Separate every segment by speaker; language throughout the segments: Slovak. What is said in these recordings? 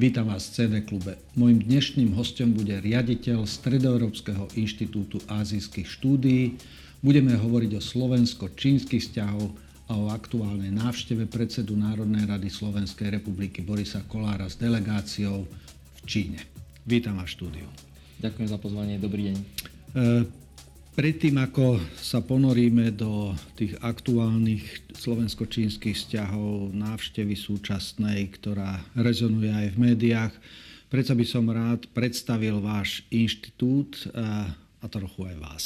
Speaker 1: Vítam vás v CV klube. Mojím dnešným hostom bude riaditeľ Stredoeurópskeho inštitútu azijských štúdií. Budeme hovoriť o slovensko-čínskych vzťahov a o aktuálnej návšteve predsedu Národnej rady Slovenskej republiky Borisa Kolára s delegáciou v Číne. Vítam vás v štúdiu.
Speaker 2: Ďakujem za pozvanie, dobrý deň.
Speaker 1: E, Predtým, ako sa ponoríme do tých aktuálnych slovensko-čínskych vzťahov, návštevy súčasnej, ktorá rezonuje aj v médiách, predsa by som rád predstavil váš inštitút a, a trochu aj vás.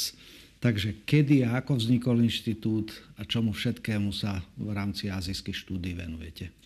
Speaker 1: Takže kedy a ako vznikol inštitút a čomu všetkému sa v rámci azijských štúdí venujete?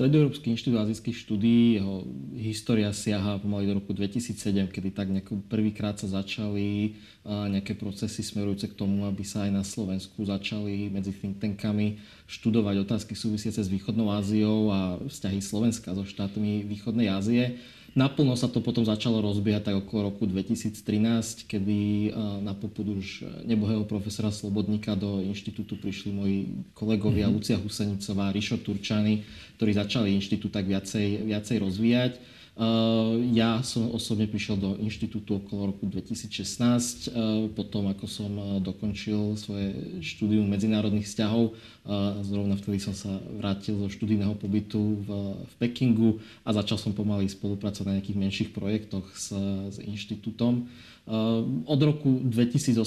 Speaker 2: Stredoeurópsky inštitút azijských štúdií, jeho história siaha pomaly do roku 2007, kedy tak prvýkrát sa začali nejaké procesy smerujúce k tomu, aby sa aj na Slovensku začali medzi think tankami študovať otázky súvisiace s východnou Áziou a vzťahy Slovenska so štátmi východnej Ázie. Naplno sa to potom začalo rozbiehať tak okolo roku 2013, kedy na popud už nebohého profesora Slobodníka do inštitútu prišli moji kolegovia mm-hmm. Lucia Husenicová, Rišo Turčany, ktorí začali inštitút tak viacej, viacej rozvíjať. Eh, ja som osobne prišiel do inštitútu okolo roku 2016, eh, potom ako som eh, dokončil svoje štúdium medzinárodných vzťahov. Zrovna vtedy som sa vrátil zo študijného pobytu v, v Pekingu a začal som pomaly spolupracovať na nejakých menších projektoch s, s inštitútom. Od roku 2018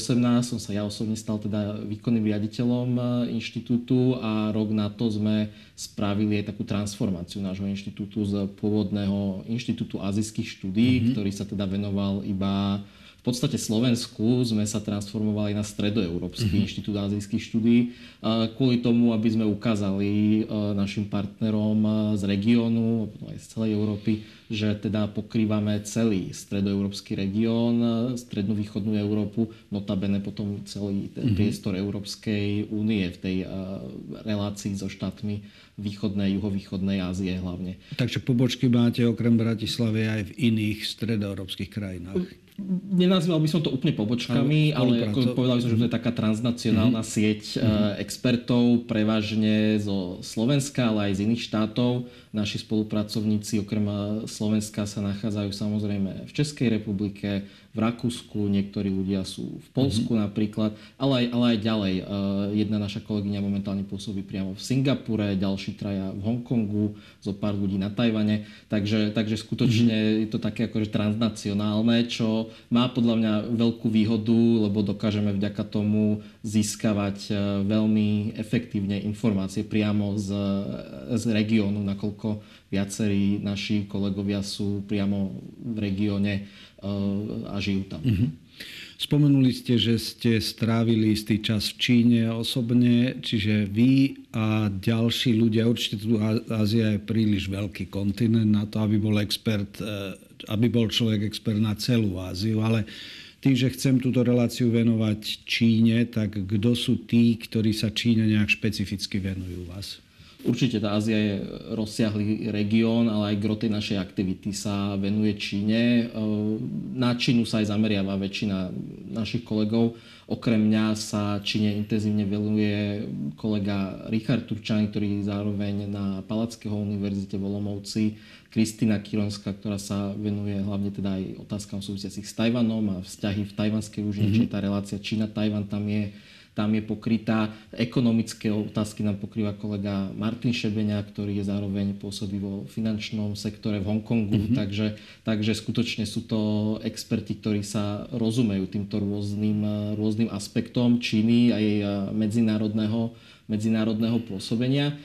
Speaker 2: som sa ja osobne stal teda výkonným riaditeľom inštitútu a rok na to sme spravili aj takú transformáciu nášho inštitútu z pôvodného inštitútu azijských štúdí, mm-hmm. ktorý sa teda venoval iba v podstate Slovensku sme sa transformovali na Stredoeurópsky mm-hmm. inštitút azijských štúdí kvôli tomu, aby sme ukázali našim partnerom z regiónu, aj z celej Európy, že teda pokrývame celý stredoeurópsky región, strednú východnú Európu, notabene potom celý ten mm-hmm. priestor Európskej únie v tej relácii so štátmi východnej, juhovýchodnej Ázie hlavne.
Speaker 1: Takže pobočky máte okrem Bratislavy aj v iných stredoeurópskych krajinách?
Speaker 2: Nenazýval by som to úplne pobočkami, ale, ale ako povedal by som, že to je taká transnacionálna mm-hmm. sieť mm-hmm. expertov, prevažne zo Slovenska, ale aj z iných štátov. Naši spolupracovníci okrem eh, Slovenska sa nachádzajú samozrejme v Českej republike, v Rakúsku, niektorí ľudia sú v Polsku mm-hmm. napríklad, ale aj, ale aj ďalej. Uh, jedna naša kolegyňa momentálne pôsobí priamo v Singapure, ďalší traja v Hongkongu, zo pár ľudí na Tajvane, takže, takže skutočne mm-hmm. je to také akože transnacionálne, čo má podľa mňa veľkú výhodu, lebo dokážeme vďaka tomu získavať uh, veľmi efektívne informácie priamo z, z regiónu, nakoľko viacerí naši kolegovia sú priamo v regióne a žijú tam. Mm-hmm.
Speaker 1: Spomenuli ste, že ste strávili istý čas v Číne osobne, čiže vy a ďalší ľudia, určite tu Ázia je príliš veľký kontinent na to, aby bol expert, e, aby bol človek expert na celú Áziu, ale tým, že chcem túto reláciu venovať Číne, tak kto sú tí, ktorí sa Číne nejak špecificky venujú vás?
Speaker 2: Určite tá Ázia je rozsiahlý región, ale aj gro tej našej aktivity sa venuje Číne. Na Čínu sa aj zameriava väčšina našich kolegov. Okrem mňa sa Číne intenzívne venuje kolega Richard Turčan, ktorý zároveň na Palackého univerzite v Olomovci, Kristina Kironská, ktorá sa venuje hlavne teda aj otázkam súvisiacich s Tajvanom a vzťahy v tajvanskej úžine, mm-hmm. čiže tá relácia Čína-Tajvan tam je tam je pokrytá. Ekonomické otázky nám pokrýva kolega Martin Šebenia, ktorý je zároveň pôsobí vo finančnom sektore v Hongkongu, mm-hmm. takže, takže skutočne sú to experti, ktorí sa rozumejú týmto rôznym, rôznym aspektom Číny a jej medzinárodného medzinárodného pôsobenia.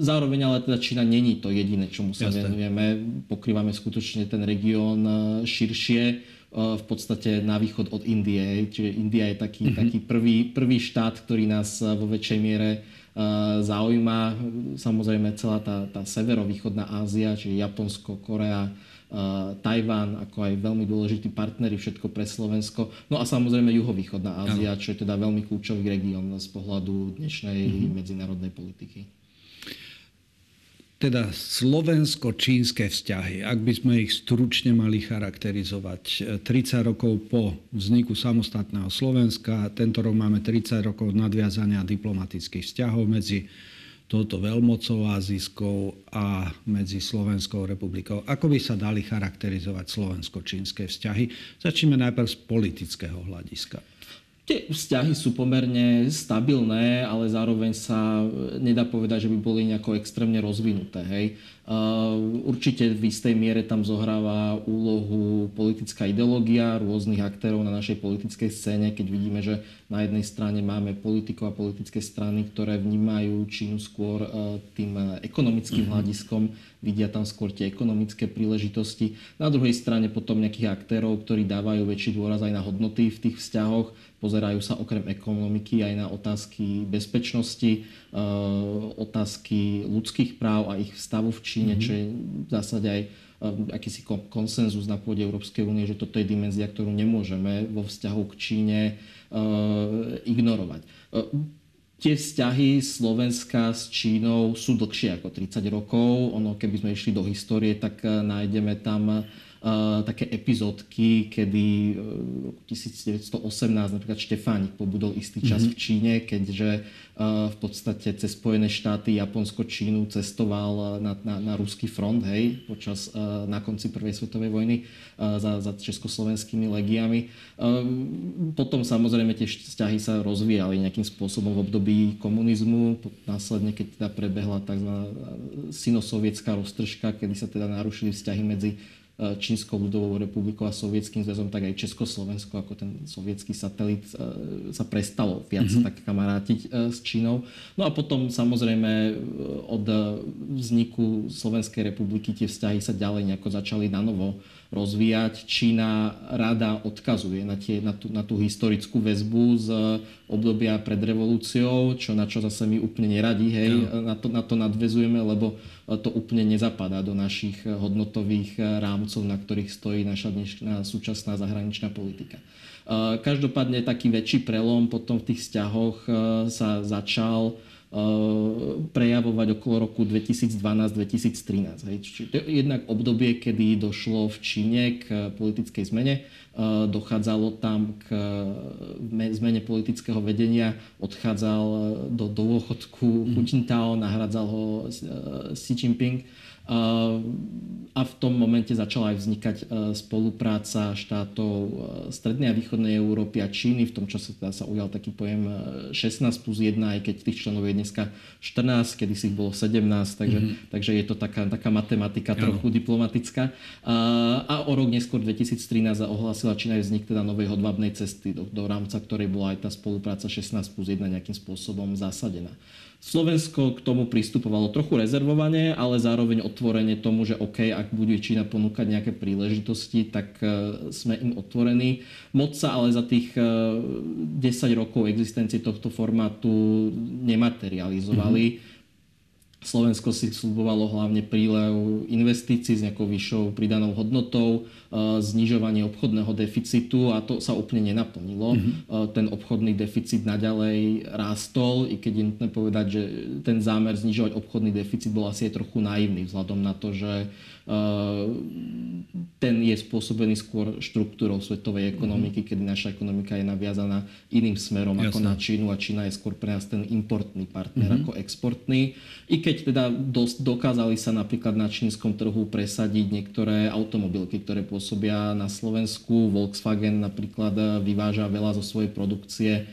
Speaker 2: Zároveň ale teda Čína není to jediné, čomu sa venujeme. Pokrývame skutočne ten región širšie v podstate na východ od Indie. Čiže India je taký, mm-hmm. taký prvý, prvý štát, ktorý nás vo väčšej miere zaujíma. Samozrejme celá tá, tá severovýchodná Ázia, čiže Japonsko, Korea, Tajván ako aj veľmi dôležití partnery, všetko pre Slovensko. No a samozrejme juhovýchodná Ázia, čo je teda veľmi kľúčový región z pohľadu dnešnej mm-hmm. medzinárodnej politiky
Speaker 1: teda slovensko-čínske vzťahy, ak by sme ich stručne mali charakterizovať, 30 rokov po vzniku samostatného Slovenska, tento rok máme 30 rokov nadviazania diplomatických vzťahov medzi touto veľmocou azijskou a medzi Slovenskou republikou. Ako by sa dali charakterizovať slovensko-čínske vzťahy? Začneme najprv z politického hľadiska.
Speaker 2: Tie vzťahy sú pomerne stabilné, ale zároveň sa nedá povedať, že by boli nejako extrémne rozvinuté. Hej. Určite v istej miere tam zohráva úlohu politická ideológia rôznych aktérov na našej politickej scéne, keď vidíme, že na jednej strane máme politikov a politické strany, ktoré vnímajú Čínu skôr e, tým ekonomickým mm-hmm. hľadiskom, vidia tam skôr tie ekonomické príležitosti. Na druhej strane potom nejakých aktérov, ktorí dávajú väčší dôraz aj na hodnoty v tých vzťahoch, pozerajú sa okrem ekonomiky aj na otázky bezpečnosti, e, otázky ľudských práv a ich stavu v Číne mm-hmm. čo je v zásade aj um, akýsi konsenzus na pôde Európskej únie, že toto je dimenzia, ktorú nemôžeme vo vzťahu k Číne uh, ignorovať. Uh, tie vzťahy Slovenska s Čínou sú dlhšie ako 30 rokov. Ono, keby sme išli do histórie, tak nájdeme tam také epizódky, kedy v roku 1918 napríklad Štefánik pobudol istý čas mm-hmm. v Číne, keďže v podstate cez Spojené štáty, Japonsko, Čínu cestoval na, na, na ruský front, hej, počas, na konci Prvej svetovej vojny za, za československými legiami. Potom samozrejme tie vzťahy sa rozvíjali nejakým spôsobom v období komunizmu, následne keď teda prebehla tzv. sinosovietská roztržka, kedy sa teda narušili vzťahy medzi Čínskou ľudovou republikou a Sovietským zväzom, tak aj Československo ako ten sovietský satelit e, sa prestalo viac mm-hmm. tak kamarátiť e, s Čínou. No a potom samozrejme od vzniku Slovenskej republiky tie vzťahy sa ďalej nejako začali na novo rozvíjať. Čína rada odkazuje na, tie, na, tú, na tú historickú väzbu z obdobia pred revolúciou, čo na čo zase my úplne neradi, hej, no. na, to, na to nadvezujeme, lebo to úplne nezapadá do našich hodnotových rámcov, na ktorých stojí naša dnešná súčasná zahraničná politika. Každopádne taký väčší prelom potom v tých vzťahoch sa začal prejavovať okolo roku 2012-2013. Čiže to je jednak obdobie, kedy došlo v Číne k politickej zmene. Dochádzalo tam k zmene politického vedenia. Odchádzal do dôchodku Hu Jintao, nahradzal ho Xi Jinping a v tom momente začala aj vznikať e, spolupráca štátov e, Strednej a Východnej Európy a Číny. V tom čase teda sa ujal taký pojem 16 e, plus 1, aj keď tých členov je dneska 14, kedy si ich bolo 17, takže, mm-hmm. takže je to taká, taká matematika ja. trochu diplomatická. A, a o rok neskôr 2013 ohlásila Čína aj vznik teda novej hodvábnej cesty, do, do rámca ktorej bola aj tá spolupráca 16 plus 1 nejakým spôsobom zasadená. Slovensko k tomu pristupovalo trochu rezervovane, ale zároveň otvorene tomu, že OK, ak bude Čína ponúkať nejaké príležitosti, tak e, sme im otvorení. Moc sa ale za tých 10 e, rokov existencie tohto formátu nematerializovali. Mm-hmm Slovensko si slubovalo hlavne prílev investícií s nejakou vyššou pridanou hodnotou, e, znižovanie obchodného deficitu a to sa úplne nenaplnilo. Mm-hmm. Ten obchodný deficit naďalej rástol, i keď je nutné povedať, že ten zámer znižovať obchodný deficit bol asi aj trochu naivný vzhľadom na to, že ten je spôsobený skôr štruktúrou svetovej ekonomiky, mm-hmm. kedy naša ekonomika je naviazaná iným smerom Jasne. ako na Čínu a Čína je skôr pre nás ten importný partner mm-hmm. ako exportný. I keď teda dosť dokázali sa napríklad na čínskom trhu presadiť niektoré automobilky, ktoré pôsobia na Slovensku. Volkswagen napríklad vyváža veľa zo svojej produkcie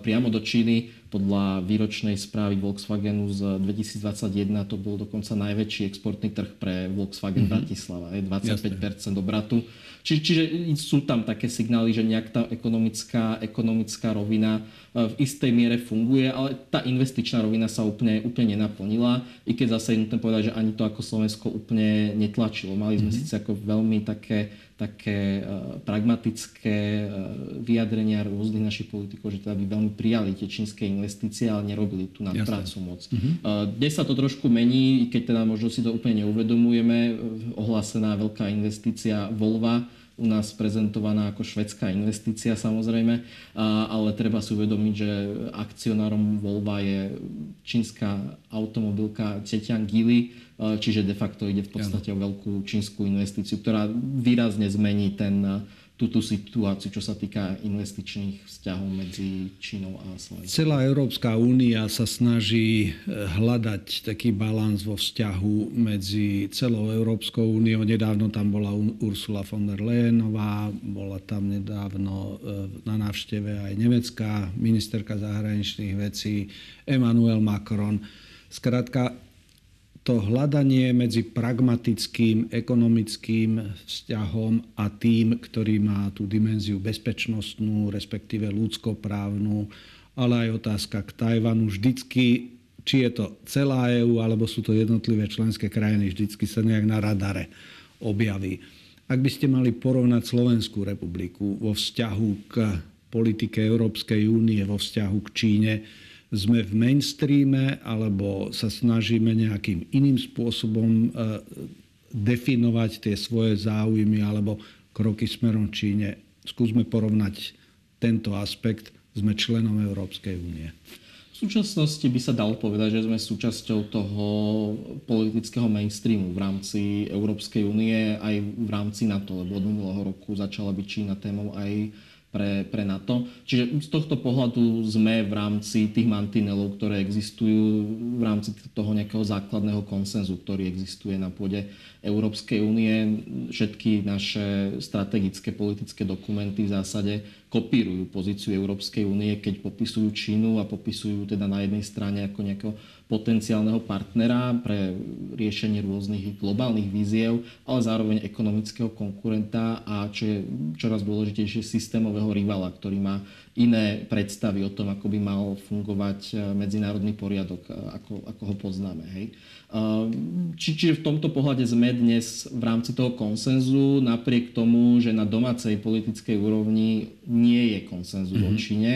Speaker 2: priamo do Číny podľa výročnej správy Volkswagenu z 2021 to bol dokonca najväčší exportný trh pre Volkswagen mm-hmm. Bratislava, je 25% Jasne. obratu. Či, čiže sú tam také signály, že nejak tá ekonomická, ekonomická rovina e, v istej miere funguje, ale tá investičná rovina sa úplne, úplne nenaplnila, i keď zase je nutné povedať, že ani to ako Slovensko úplne netlačilo. Mali sme mm-hmm. síce ako veľmi také také uh, pragmatické vyjadrenia rôznych našich politikov, že teda by veľmi prijali tie čínske investície, ale nerobili tú nad prácu moc. Uh-huh. Uh, dnes sa to trošku mení, keď teda možno si to úplne neuvedomujeme. Ohlásená veľká investícia Volva, u nás prezentovaná ako švedská investícia samozrejme, ale treba si uvedomiť, že akcionárom Volva je čínska automobilka Zhejiang Geely, čiže de facto ide v podstate o veľkú čínsku investíciu, ktorá výrazne zmení ten, túto situáciu, čo sa týka investičných vzťahov medzi Čínou a Slovenskom?
Speaker 1: Celá Európska únia sa snaží eh, hľadať taký balans vo vzťahu medzi celou Európskou úniou. Nedávno tam bola Ursula von der Leyenová, bola tam nedávno eh, na návšteve aj nemecká ministerka zahraničných vecí Emmanuel Macron. Skrátka, to hľadanie medzi pragmatickým ekonomickým vzťahom a tým, ktorý má tú dimenziu bezpečnostnú, respektíve ľudskoprávnu, ale aj otázka k Tajvanu. Vždycky, či je to celá EÚ, alebo sú to jednotlivé členské krajiny, vždycky sa nejak na radare objaví. Ak by ste mali porovnať Slovenskú republiku vo vzťahu k politike Európskej únie, vo vzťahu k Číne, sme v mainstreame alebo sa snažíme nejakým iným spôsobom e, definovať tie svoje záujmy alebo kroky smerom Číne. Skúsme porovnať tento aspekt. Sme členom Európskej únie.
Speaker 2: V súčasnosti by sa dalo povedať, že sme súčasťou toho politického mainstreamu v rámci Európskej únie aj v rámci NATO, lebo od minulého roku začala byť Čína témou aj pre, pre NATO. Čiže z tohto pohľadu sme v rámci tých mantinelov, ktoré existujú, v rámci toho nejakého základného konsenzu, ktorý existuje na pôde Európskej únie. Všetky naše strategické politické dokumenty v zásade kopírujú pozíciu Európskej únie, keď popisujú Čínu a popisujú teda na jednej strane ako nejakého potenciálneho partnera pre riešenie rôznych globálnych víziev, ale zároveň ekonomického konkurenta a čo je čoraz dôležitejšie systémového rivala, ktorý má iné predstavy o tom, ako by mal fungovať e, medzinárodný poriadok, e, ako, ako ho poznáme. Hej. E, či, čiže v tomto pohľade sme dnes v rámci toho konsenzu, napriek tomu, že na domácej politickej úrovni nie je konsenzu mm-hmm. mhm. Číne,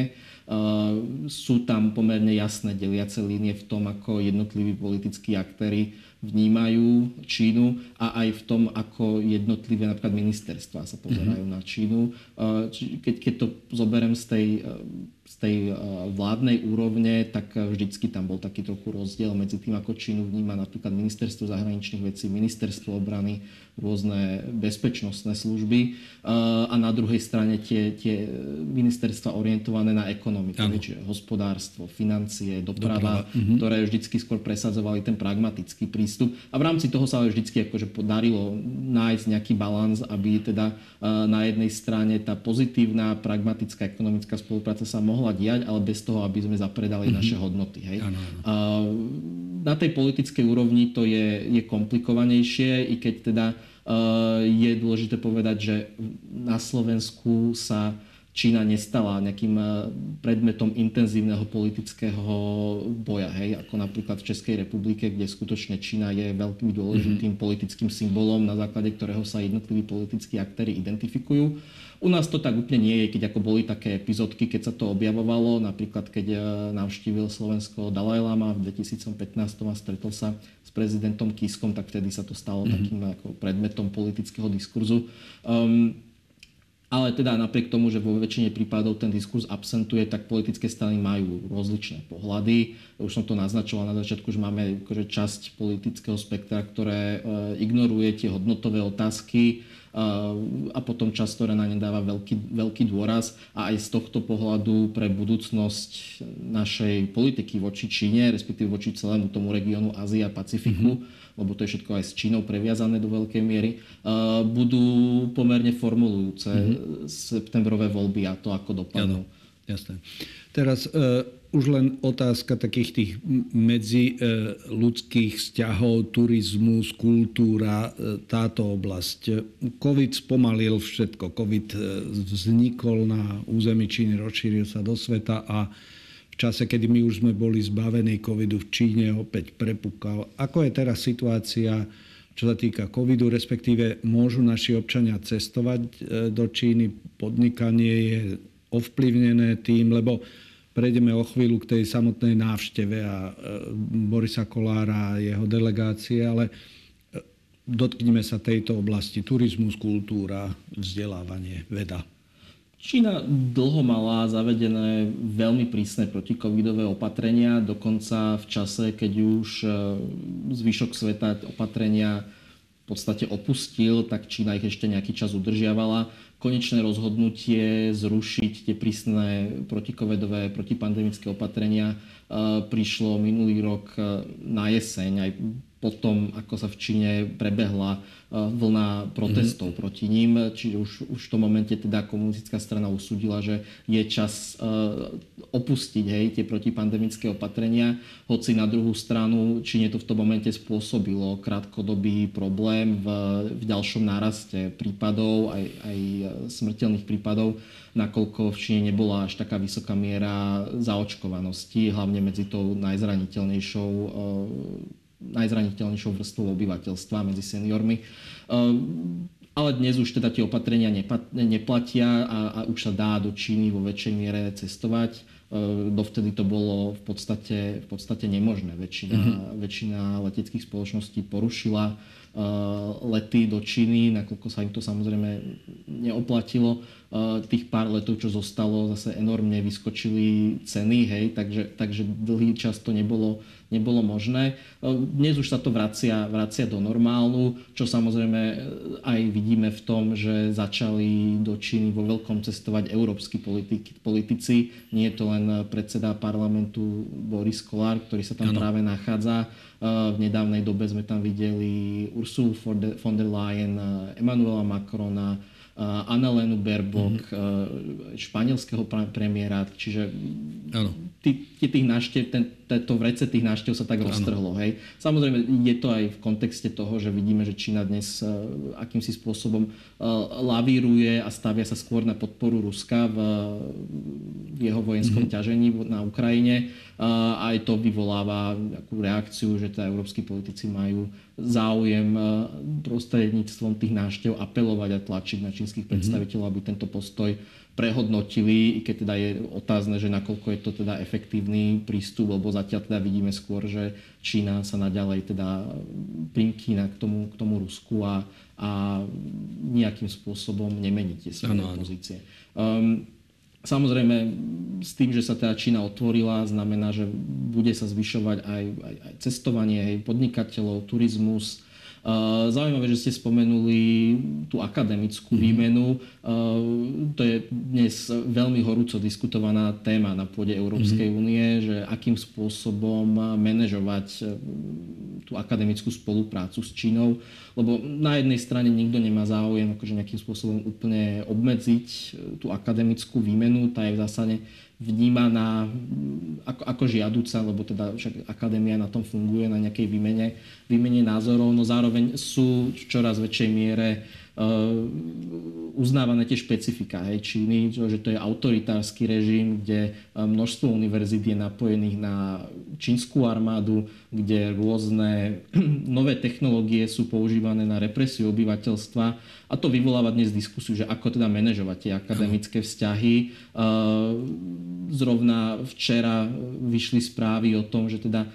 Speaker 2: sú tam pomerne jasné deliace línie v tom, ako jednotliví politickí aktéry vnímajú Čínu a aj v tom, ako jednotlivé napríklad ministerstva sa pozerajú mm-hmm. na Čínu. Keď, keď to zoberiem z tej z tej eh, vládnej úrovne, tak eh, vždycky tam bol taký trochu rozdiel medzi tým, ako Čínu vníma napríklad ministerstvo zahraničných vecí, ministerstvo obrany, rôzne bezpečnostné služby eh, a na druhej strane tie, tie ministerstva orientované na ekonomiku, čiže hospodárstvo, financie, doprava, doprava. Uh-huh. ktoré vždycky skôr presadzovali ten pragmatický prístup. A v rámci toho sa ale vždycky akože podarilo nájsť nejaký balans, aby teda na jednej strane tá pozitívna, pragmatická ekonomická spolupráca sa mohla diať, ale bez toho, aby sme zapredali mm-hmm. naše hodnoty. Hej? Ano, ano. A na tej politickej úrovni to je, je komplikovanejšie, i keď teda je dôležité povedať, že na Slovensku sa Čína nestala nejakým predmetom intenzívneho politického boja, hej, ako napríklad v Českej republike, kde skutočne Čína je veľkým dôležitým mm-hmm. politickým symbolom, na základe ktorého sa jednotliví politickí aktéry identifikujú. U nás to tak úplne nie je, keď ako boli také epizódky, keď sa to objavovalo, napríklad keď e, navštívil Slovensko Dalaj Lama v 2015 a stretol sa s prezidentom Kiskom, tak vtedy sa to stalo mm-hmm. takým ako predmetom politického diskurzu. Um, ale teda napriek tomu, že vo väčšine prípadov ten diskurs absentuje, tak politické strany majú rozličné pohľady. Už som to naznačoval na začiatku, že máme akože časť politického spektra, ktoré e, ignoruje tie hodnotové otázky a potom čas, ktoré na ne dáva veľký, veľký dôraz a aj z tohto pohľadu pre budúcnosť našej politiky voči Číne, respektíve voči celému tomu regiónu Ázie a Pacifiku, mm-hmm. Lebo to je všetko aj s Čínou previazané do veľkej miery, budú pomerne formulujúce mm-hmm. septembrové voľby a to, ako dopadnú.
Speaker 1: Ano, jasné. Teraz e, už len otázka takých tých medzi e, ľudských vzťahov, turizmus, kultúra, e, táto oblasť. COVID spomalil všetko. COVID e, vznikol na území Číny, rozšíril sa do sveta a v čase, kedy my už sme boli zbavení covidu v Číne, opäť prepukal. Ako je teraz situácia, čo sa týka covidu, respektíve môžu naši občania cestovať do Číny, podnikanie je ovplyvnené tým, lebo prejdeme o chvíľu k tej samotnej návšteve a e, Borisa Kolára a jeho delegácie, ale e, dotkneme sa tejto oblasti. Turizmus, kultúra, vzdelávanie, veda.
Speaker 2: Čína dlho mala zavedené veľmi prísne protikovidové opatrenia, dokonca v čase, keď už e, zvyšok sveta opatrenia v podstate opustil, tak Čína ich ešte nejaký čas udržiavala. konečné rozhodnutie zrušiť tie prísne protikovedové, protipandemické opatrenia prišlo minulý rok na jeseň. Aj potom, ako sa v Číne prebehla vlna protestov mm-hmm. proti ním. Čiže už, už v tom momente teda komunistická strana usúdila, že je čas opustiť hej, tie protipandemické opatrenia, hoci na druhú stranu Číne to v tom momente spôsobilo krátkodobý problém v, v ďalšom náraste prípadov, aj, aj smrteľných prípadov, nakoľko v Číne nebola až taká vysoká miera zaočkovanosti, hlavne medzi tou najzraniteľnejšou najzraniteľnejšou vrstvou obyvateľstva medzi seniormi. Ehm, ale dnes už teda tie opatrenia neplatia a, a už sa dá do Číny vo väčšej miere cestovať. Ehm, dovtedy to bolo v podstate, v podstate nemožné. Väčšina, mm-hmm. väčšina leteckých spoločností porušila Eh, lety do Číny, nakoľko sa im to samozrejme neoplatilo. Tých pár letov, čo zostalo, zase enormne vyskočili ceny, hej, takže, takže dlhý čas to nebolo, nebolo možné. Eh, dnes už sa to vracia, vracia do normálu, čo samozrejme aj vidíme v tom, že začali do Číny vo veľkom cestovať európsky politik, politici. Nie je to len predseda parlamentu Boris Kolár, ktorý sa tam ano. práve nachádza, v nedávnej dobe sme tam videli Ursulu von der Leyen, Emanuela Macrona, Annalenu Baerbock, mm-hmm. španielského premiéra, čiže tí, tých návštev, ten, to vrece tých návštev sa tak roztrhlo. Hej. Samozrejme, je to aj v kontexte toho, že vidíme, že Čína dnes akýmsi spôsobom lavíruje a stavia sa skôr na podporu Ruska v, v jeho vojenskom mm-hmm. ťažení na Ukrajine. A aj to vyvoláva takú reakciu, že teda európsky politici majú záujem prostredníctvom tých návštev apelovať a tlačiť na čínskych mhm. predstaviteľov, aby tento postoj prehodnotili, i keď teda je otázne, že nakoľko je to teda efektívny prístup, lebo zatiaľ teda vidíme skôr, že Čína sa naďalej teda primkína k tomu, k tomu Rusku a, a nejakým spôsobom nemení tie svoje ano, pozície. Um, Samozrejme, s tým, že sa teda Čína otvorila, znamená, že bude sa zvyšovať aj, aj, aj cestovanie, aj podnikateľov, turizmus, Zaujímavé, že ste spomenuli tú akademickú mm-hmm. výmenu. To je dnes veľmi horúco diskutovaná téma na pôde Európskej mm-hmm. únie, že akým spôsobom manažovať e, tú akademickú spoluprácu s Čínou, lebo na jednej strane nikto nemá záujem akože nejakým spôsobom úplne obmedziť e, tú akademickú výmenu, tá je v zásade vnímaná ako, ako žiaduca, lebo teda však akadémia na tom funguje, na nejakej výmene, výmene názorov, no zároveň sú v čoraz väčšej miere uznávané tie špecifika hej, Číny, že to je autoritársky režim, kde uh, množstvo univerzít je napojených na čínsku armádu, kde rôzne nové technológie sú používané na represiu obyvateľstva a to vyvoláva dnes diskusiu, že ako teda manažovať tie akademické vzťahy. Zrovna včera vyšli správy o tom, že teda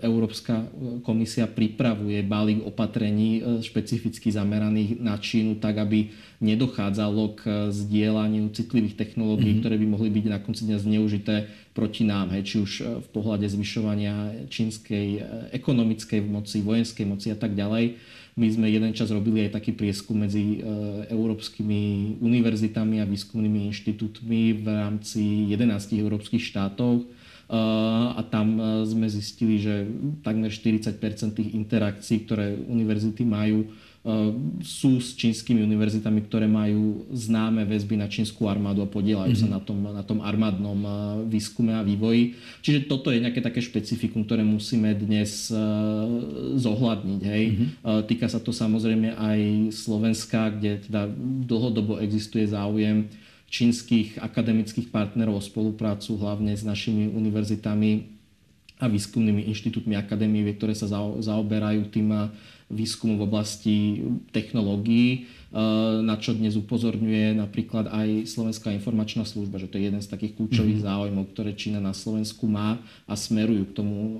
Speaker 2: Európska komisia pripravuje balík opatrení e, špecificky zameraných na Čínu tak, aby nedochádzalo k zdieľaniu citlivých technológií, mm-hmm. ktoré by mohli byť na konci dňa zneužité proti nám, hej, či už v pohľade zvyšovania čínskej ekonomickej moci, vojenskej moci a tak ďalej. My sme jeden čas robili aj taký prieskum medzi európskymi univerzitami a výskumnými inštitútmi v rámci 11 európskych štátov a tam e, sme zistili, že takmer 40% tých interakcií, ktoré univerzity majú, Ehm, sú s čínskymi univerzitami, ktoré majú známe väzby na čínsku armádu a podielajú mm-hmm. sa mhm. na tom, na tom armádnom eh, výskume a vývoji. Čiže toto je nejaké také špecifikum, ktoré musíme dnes eh, zohľadniť. Hej. Mm-hmm. Týka sa to samozrejme aj Slovenska, kde teda dlhodobo existuje záujem čínskych akademických partnerov o spoluprácu, hlavne s našimi univerzitami a výskumnými inštitútmi akadémie, ktoré sa zaoberajú tým výskumu v oblasti technológií, na čo dnes upozorňuje napríklad aj Slovenská informačná služba, že to je jeden z takých kľúčových mm-hmm. záujmov, ktoré Čína na Slovensku má a smerujú k tomu eh,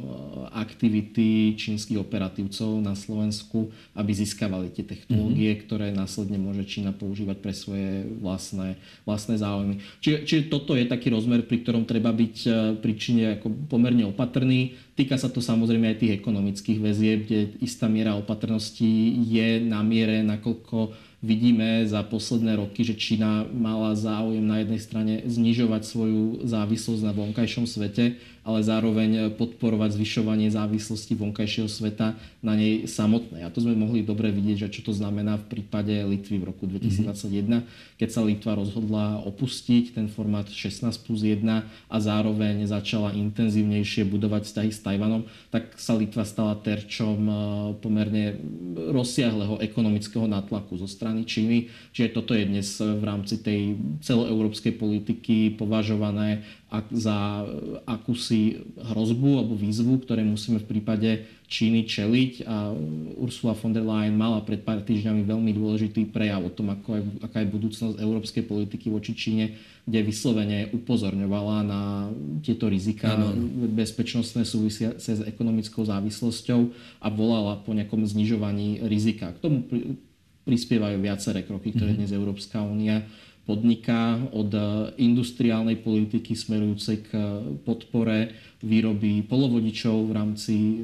Speaker 2: aktivity čínskych operatívcov na Slovensku, aby získavali tie technológie, mm-hmm. ktoré následne môže Čína používať pre svoje vlastné, vlastné záujmy. Čiže, čiže toto je taký rozmer, pri ktorom treba byť eh, pri Číne ako pomerne opatrný Týka sa to samozrejme aj tých ekonomických väzieb, kde istá miera opatrnosti je na miere, nakoľko vidíme za posledné roky, že Čína mala záujem na jednej strane znižovať svoju závislosť na vonkajšom svete, ale zároveň podporovať zvyšovanie závislosti vonkajšieho sveta na nej samotnej. A to sme mohli dobre vidieť, že čo to znamená v prípade Litvy v roku 2021, keď sa Litva rozhodla opustiť ten formát 16 plus 1 a zároveň začala intenzívnejšie budovať vzťahy s Tajvanom, tak sa Litva stala terčom e, pomerne rozsiahleho ekonomického nátlaku zo strany Číny. Čiže toto je dnes v rámci tej celoeurópskej politiky považované za akúsi hrozbu alebo výzvu, ktoré musíme v prípade Číny čeliť a Ursula von der Leyen mala pred pár týždňami veľmi dôležitý prejav o tom, ako je, aká je budúcnosť európskej politiky voči Číne, kde vyslovene upozorňovala na tieto rizika ano. bezpečnostné súvisia s ekonomickou závislosťou a volala po nejakom znižovaní rizika. K tomu prispievajú viaceré kroky, ktoré mhm. dnes Európska únia podniká od e, industriálnej politiky smerujúcej k e, podpore výroby polovodičov v rámci e,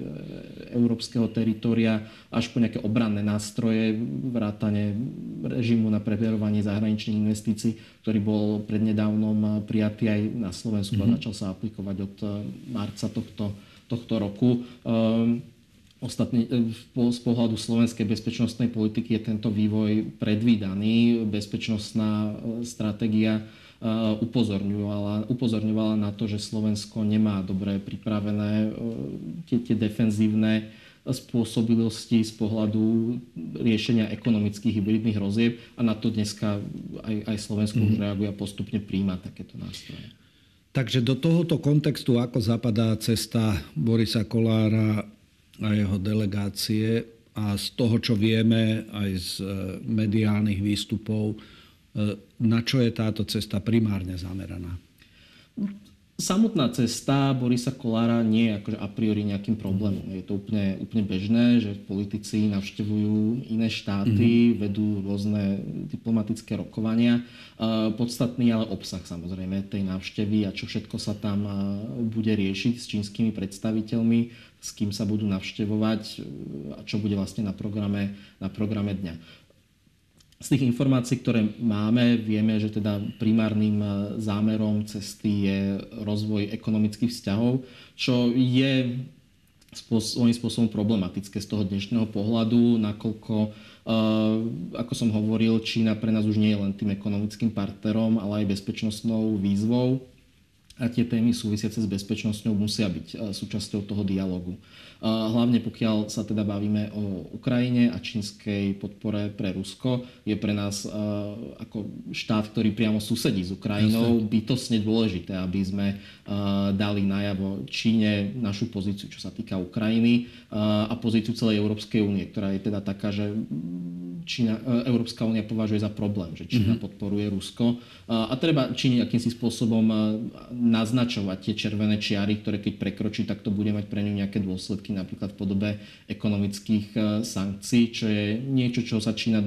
Speaker 2: európskeho teritoria až po nejaké obranné nástroje, vrátane režimu na preverovanie zahraničných investícií, ktorý bol prednedávnom prijatý aj na Slovensku mm-hmm. a mhm. začal sa aplikovať od marca tohto, tohto roku. Um, Ostatne z pohľadu slovenskej bezpečnostnej politiky je tento vývoj predvídaný. Bezpečnostná e, stratégia e, upozorňovala, upozorňovala na to, že Slovensko nemá dobre pripravené e, tie, tie defenzívne spôsobilosti z pohľadu riešenia ekonomických hybridných rozieb a na to dneska aj, aj Slovensko mm. už mhm. reaguje a postupne príjma takéto nástroje.
Speaker 1: Takže do tohoto kontextu, ako zapadá cesta Borisa Kolára a jeho delegácie a z toho, čo vieme aj z e, mediálnych výstupov, e, na čo je táto cesta primárne zameraná?
Speaker 2: Samotná cesta Borisa Kolára nie je akože a priori nejakým problémom. Je to úplne, úplne bežné, že politici navštevujú iné štáty, mm-hmm. vedú rôzne diplomatické rokovania. Podstatný ale obsah samozrejme tej návštevy a čo všetko sa tam bude riešiť s čínskymi predstaviteľmi s kým sa budú navštevovať a čo bude vlastne na programe, na programe dňa. Z tých informácií, ktoré máme, vieme, že teda primárnym e, zámerom cesty je rozvoj ekonomických vzťahov, čo je svojím spôsobom problematické z toho dnešného pohľadu, nakoľko, e, ako som hovoril, Čína pre nás už nie je len tým ekonomickým partnerom, ale aj bezpečnostnou výzvou a tie témy súvisiace s bezpečnosťou musia byť e, súčasťou toho dialogu. E, hlavne pokiaľ sa teda bavíme o Ukrajine a čínskej podpore pre Rusko, je pre nás e, ako štát, ktorý priamo susedí s Ukrajinou, bytosne dôležité, aby sme dali najavo Číne našu pozíciu, čo sa týka Ukrajiny a pozíciu celej Európskej únie, ktorá je teda taká, že Čína, Európska únia považuje za problém, že Čína mm-hmm. podporuje Rusko a treba Číne akýmsi spôsobom naznačovať tie červené čiary, ktoré keď prekročí, tak to bude mať pre ňu nejaké dôsledky, napríklad v podobe ekonomických e, sankcií, čo je niečo, čo sa Čína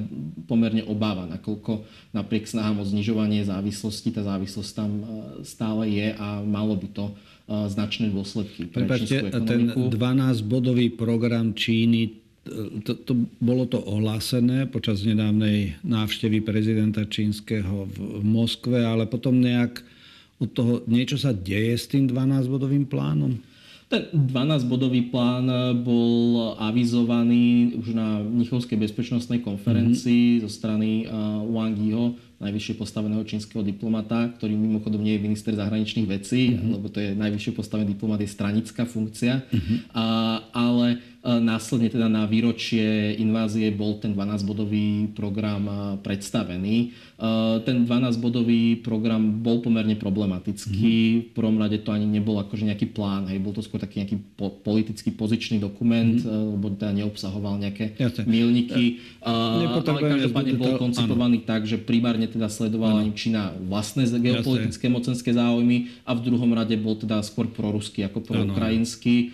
Speaker 2: pomerne obáva, nakoľko napriek snahám o znižovanie závislosti, tá závislosť tam e, stále je a malo by to e, značné dôsledky pre
Speaker 1: Prepačte, ten 12-bodový program Číny to, to, bolo to ohlásené počas nedávnej návštevy prezidenta čínskeho v, v Moskve, ale potom nejak od toho niečo sa deje s tým 12-bodovým plánom?
Speaker 2: Ten 12-bodový plán bol avizovaný už na Mnichovskej bezpečnostnej konferencii mm-hmm. zo strany uh, Wang Yiho, najvyššie postaveného čínskeho diplomata, ktorý mimochodom nie je minister zahraničných vecí, mm-hmm. lebo to je najvyššie postavený diplomat, je stranická funkcia. Mm-hmm. A, ale Následne teda na výročie invázie bol ten 12-bodový program predstavený. Ten 12-bodový program bol pomerne problematický. Mm-hmm. V prvom rade to ani nebol akože nejaký plán, hej. bol to skôr taký nejaký po- politický pozičný dokument, mm-hmm. lebo teda neobsahoval nejaké Jasne. milníky. Ja, ale každopádne bol koncipovaný áno. tak, že primárne teda sledovala ani Čína vlastné geopolitické Jasne. mocenské záujmy a v druhom rade bol teda skôr proruský ako proukrajinský.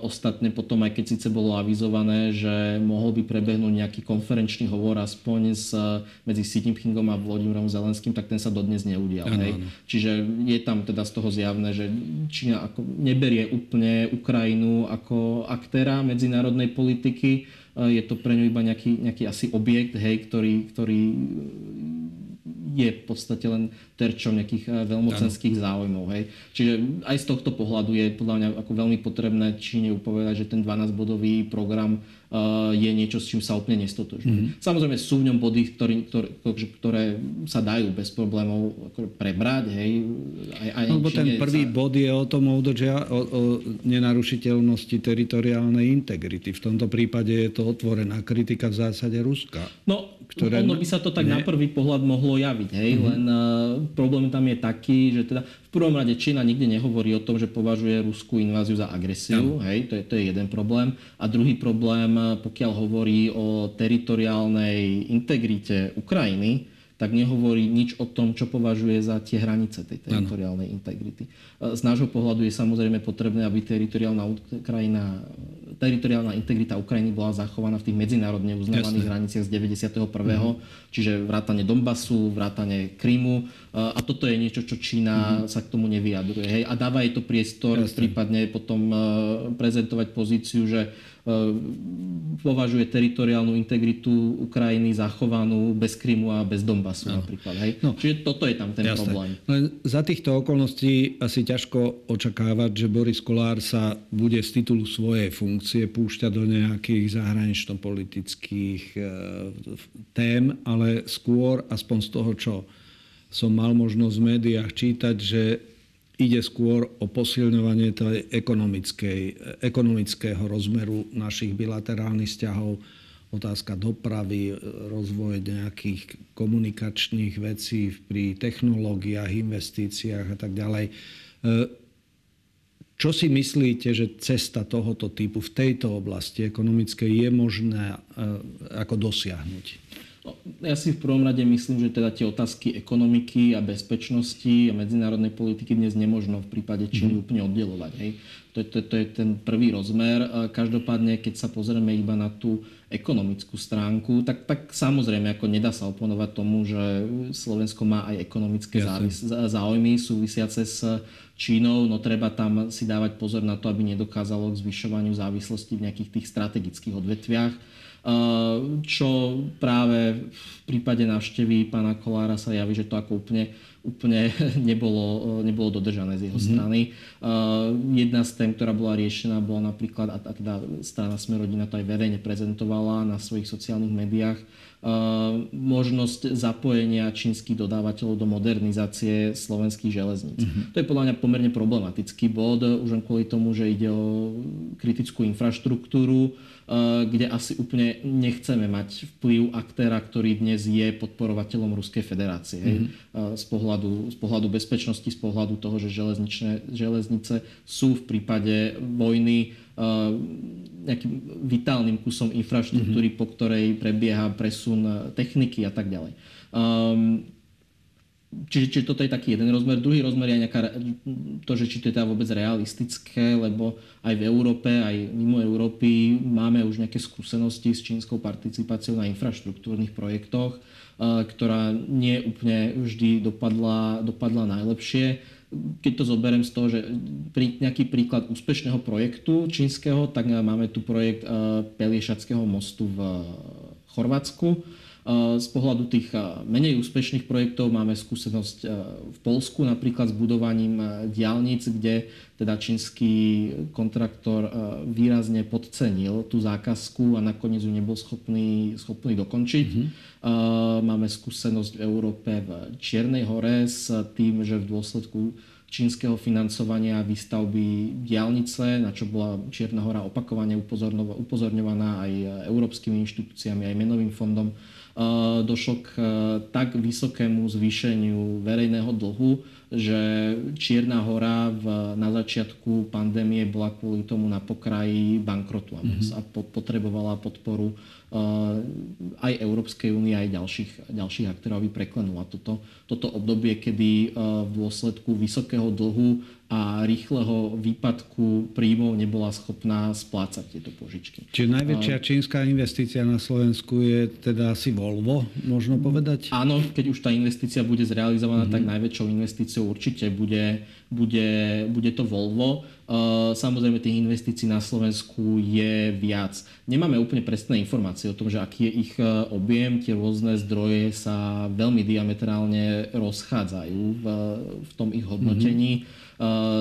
Speaker 2: Ostatne potom, aj keď síce bolo avizované, že mohol by prebehnúť nejaký konferenčný hovor aspoň s, medzi Xi Jinpingom a Vladimírom Zelenským, tak ten sa dodnes neudial. Ano, hej. Ano. Čiže je tam teda z toho zjavné, že Čína ako neberie úplne Ukrajinu ako aktéra medzinárodnej politiky, je to pre ňu iba nejaký, nejaký asi objekt, hej, ktorý, ktorý je v podstate len terčom nejakých eh, veľmocenských záujmov. Hej. Čiže aj z tohto pohľadu je podľa mňa ako veľmi potrebné Číne upovedať, že ten 12-bodový program je niečo, s čím sa úplne nestotožňuje. Mm-hmm. Samozrejme sú v ňom body, ktorý, ktoré, ktoré sa dajú bez problémov prebrať. Hej.
Speaker 1: Aj, aj no, ten prvý sa... bod je o tom udržia, o, o nenarušiteľnosti teritoriálnej integrity. V tomto prípade je to otvorená kritika v zásade Ruska.
Speaker 2: No, ktoré... ono by sa to tak ne... na prvý pohľad mohlo javiť. Hej. Mm-hmm. Len uh, problém tam je taký, že teda prvom rade Čína nikdy nehovorí o tom, že považuje ruskú inváziu za agresiu, ja. hej, to je, to je jeden problém. A druhý problém, pokiaľ hovorí o teritoriálnej integrite Ukrajiny, tak nehovorí nič o tom, čo považuje za tie hranice tej teritoriálnej integrity. Z nášho pohľadu je samozrejme potrebné, aby teritoriálna, Ukrajina, teritoriálna integrita Ukrajiny bola zachovaná v tých medzinárodne uznávaných Jasne. hraniciach z 91. Mm-hmm. Čiže vrátane Donbasu, vrátane Krymu. A toto je niečo, čo Čína mm-hmm. sa k tomu nevyjadruje. Hej? A dáva jej to priestor Jasne. prípadne potom prezentovať pozíciu, že považuje teritoriálnu integritu Ukrajiny zachovanú bez Krymu a bez Donbasu no. napríklad. Hej? No. Čiže toto je tam ten Jasne. problém.
Speaker 1: Len za týchto okolností asi ťažko očakávať, že Boris Kolár sa bude z titulu svojej funkcie púšťať do nejakých zahranično-politických e, tém, ale skôr, aspoň z toho, čo som mal možnosť v médiách čítať, že ide skôr o posilňovanie tej ekonomického rozmeru našich bilaterálnych vzťahov, otázka dopravy, rozvoj nejakých komunikačných vecí pri technológiách, investíciách a tak ďalej. Čo si myslíte, že cesta tohoto typu v tejto oblasti ekonomickej je možné ako dosiahnuť?
Speaker 2: Ja si v prvom rade myslím, že teda tie otázky ekonomiky a bezpečnosti a medzinárodnej politiky dnes nemožno v prípade Číny mm-hmm. úplne oddelovať. Hej. To, to, to je ten prvý rozmer. Každopádne, keď sa pozrieme iba na tú ekonomickú stránku, tak, tak samozrejme ako nedá sa oponovať tomu, že Slovensko má aj ekonomické závis, záujmy súvisiace s Čínou, no treba tam si dávať pozor na to, aby nedokázalo k zvyšovaniu závislosti v nejakých tých strategických odvetviach čo práve v prípade návštevy pána Kolára sa javí, že to ako úplne, úplne nebolo, nebolo dodržané z jeho mm-hmm. strany. Jedna z tém, ktorá bola riešená, bola napríklad, a teda strana Smerodina to aj verejne prezentovala na svojich sociálnych médiách, možnosť zapojenia čínskych dodávateľov do modernizácie slovenských železníc. Mm-hmm. To je podľa mňa pomerne problematický bod, už len kvôli tomu, že ide o kritickú infraštruktúru, kde asi úplne nechceme mať vplyv aktéra, ktorý dnes je podporovateľom Ruskej federácie. Mm-hmm. Z, pohľadu, z pohľadu bezpečnosti, z pohľadu toho, že železnice sú v prípade vojny nejakým vitálnym kusom infraštruktúry, mm-hmm. po ktorej prebieha presun techniky a tak ďalej. Um, čiže, čiže toto je taký jeden rozmer. Druhý rozmer je nejaká, to, že či to je teda vôbec realistické, lebo aj v Európe, aj mimo Európy máme už nejaké skúsenosti s čínskou participáciou na infraštruktúrnych projektoch, ktorá nie úplne vždy dopadla, dopadla najlepšie keď to zoberiem z toho, že pri nejaký príklad úspešného projektu čínskeho, tak máme tu projekt eh, Peliešackého mostu v Chorvátsku. Eh, z pohľadu tých eh, menej úspešných projektov máme skúsenosť v Polsku napríklad s budovaním diálnic, kde teda čínsky kontraktor výrazne podcenil tú zákazku a nakoniec ju nebol schopný, schopný dokončiť. Mm-hmm. Máme skúsenosť v Európe v Čiernej hore s tým, že v dôsledku čínskeho financovania výstavby diálnice, na čo bola Čierna hora opakovane upozorňovaná aj európskymi inštitúciami, aj menovým fondom, došlo k tak vysokému zvýšeniu verejného dlhu, že Čierna hora v, na začiatku pandémie bola kvôli tomu na pokraji bankrotu mm-hmm. a po, potrebovala podporu aj Európskej únie, aj ďalších, ďalších aktérov, aby preklenula toto, toto obdobie, kedy v dôsledku vysokého dlhu a rýchleho výpadku príjmov nebola schopná splácať tieto požičky.
Speaker 1: Čiže najväčšia čínska investícia na Slovensku je teda asi Volvo, možno povedať?
Speaker 2: Áno, keď už tá investícia bude zrealizovaná, mm-hmm. tak najväčšou investíciou určite bude, bude, bude to Volvo. Samozrejme, tých investícií na Slovensku je viac. Nemáme úplne presné informácie o tom, že aký je ich e, objem. Tie rôzne zdroje sa veľmi diametrálne rozchádzajú v, v tom ich hodnotení. Mm-hmm.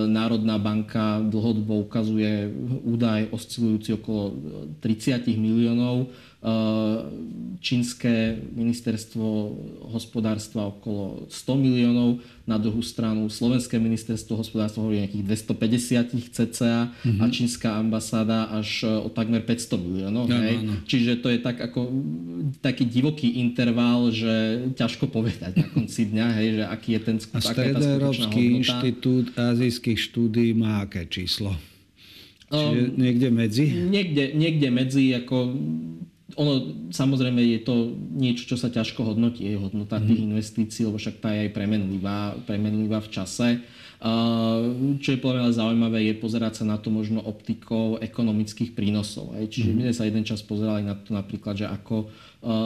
Speaker 2: Národná banka dlhodobo ukazuje údaj oscilujúci okolo 30 miliónov čínske ministerstvo hospodárstva okolo 100 miliónov, na druhú stranu slovenské ministerstvo hospodárstva hovorí nejakých 250 cca mm-hmm. a mhm. čínska ambasáda až o takmer 500 miliónov. Hej? No, no. Čiže to je tak ako taký divoký interval, že ťažko povedať na konci dňa, hej, že aký je ten
Speaker 1: A Stredoeurópsky inštitút azijských štúdí má aké číslo? Čiže um, niekde medzi?
Speaker 2: Niekde, niekde medzi, ako ono samozrejme je to niečo, čo sa ťažko hodnotí, je hodnota mm. tých investícií, lebo však tá je aj premenlivá, premenlivá v čase. Čo je podľa mňa zaujímavé, je pozerať sa na to možno optikou ekonomických prínosov. Čiže mm. my sme sa jeden čas pozerali na to napríklad, že ako,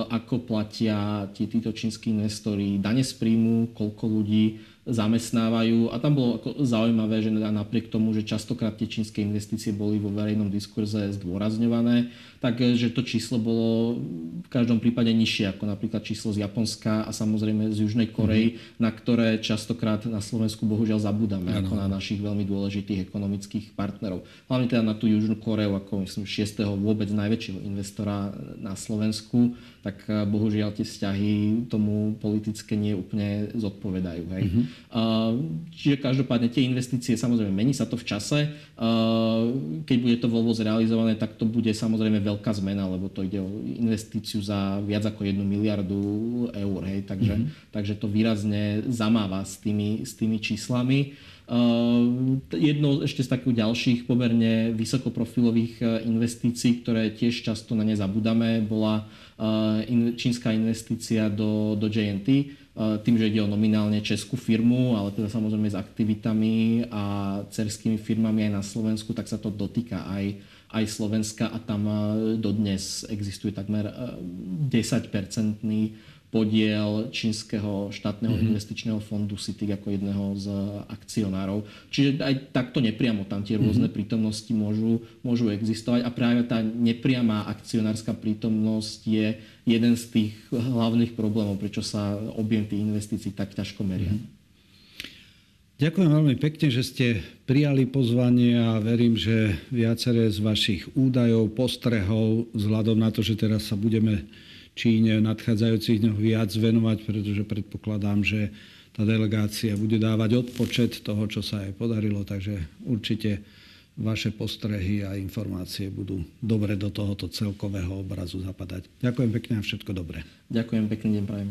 Speaker 2: ako platia tí, títo čínsky investori dane z príjmu, koľko ľudí zamestnávajú. A tam bolo ako zaujímavé, že napriek tomu, že častokrát tie čínske investície boli vo verejnom diskurze zdôrazňované, takže to číslo bolo v každom prípade nižšie ako napríklad číslo z Japonska a samozrejme z Južnej Korei, mm-hmm. na ktoré častokrát na Slovensku bohužiaľ zabúdame ano. ako na našich veľmi dôležitých ekonomických partnerov. Hlavne teda na tú Južnú Koreu ako myslím 6. vôbec najväčšieho investora na Slovensku, tak eh, bohužiaľ tie vzťahy tomu politické nie úplne zodpovedajú. Hej. Mm-hmm. Čiže každopádne tie investície, samozrejme, mení sa to v čase. Keď bude to Volvo zrealizované, tak to bude samozrejme veľká zmena, lebo to ide o investíciu za viac ako 1 miliardu eur. Hej. Takže, mm-hmm. takže to výrazne zamáva s tými, s tými číslami. Uh, jednou ešte z takých ďalších pomerne vysokoprofilových investícií, ktoré tiež často na ne zabudáme, bola čínska investícia do, do JNT tým, že ide o nominálne českú firmu, ale teda samozrejme s aktivitami a cerskými firmami aj na Slovensku, tak sa to dotýka aj, aj Slovenska a tam dodnes existuje takmer 10-percentný podiel čínskeho štátneho mm-hmm. investičného fondu CITIC ako jedného z akcionárov. Čiže aj takto nepriamo tam tie rôzne mm-hmm. prítomnosti môžu, môžu existovať a práve tá nepriamá akcionárska prítomnosť je jeden z tých hlavných problémov, prečo sa objem tých investícií tak ťažko meria. Mm-hmm.
Speaker 1: Ďakujem veľmi pekne, že ste prijali pozvanie a verím, že viaceré z vašich údajov, postrehov, vzhľadom na to, že teraz sa budeme Číne nadchádzajúcich dňoch viac venovať, pretože predpokladám, že tá delegácia bude dávať odpočet toho, čo sa jej podarilo, takže určite vaše postrehy a informácie budú dobre do tohoto celkového obrazu zapadať. Ďakujem pekne a všetko dobré.
Speaker 2: Ďakujem, pekný deň prajem.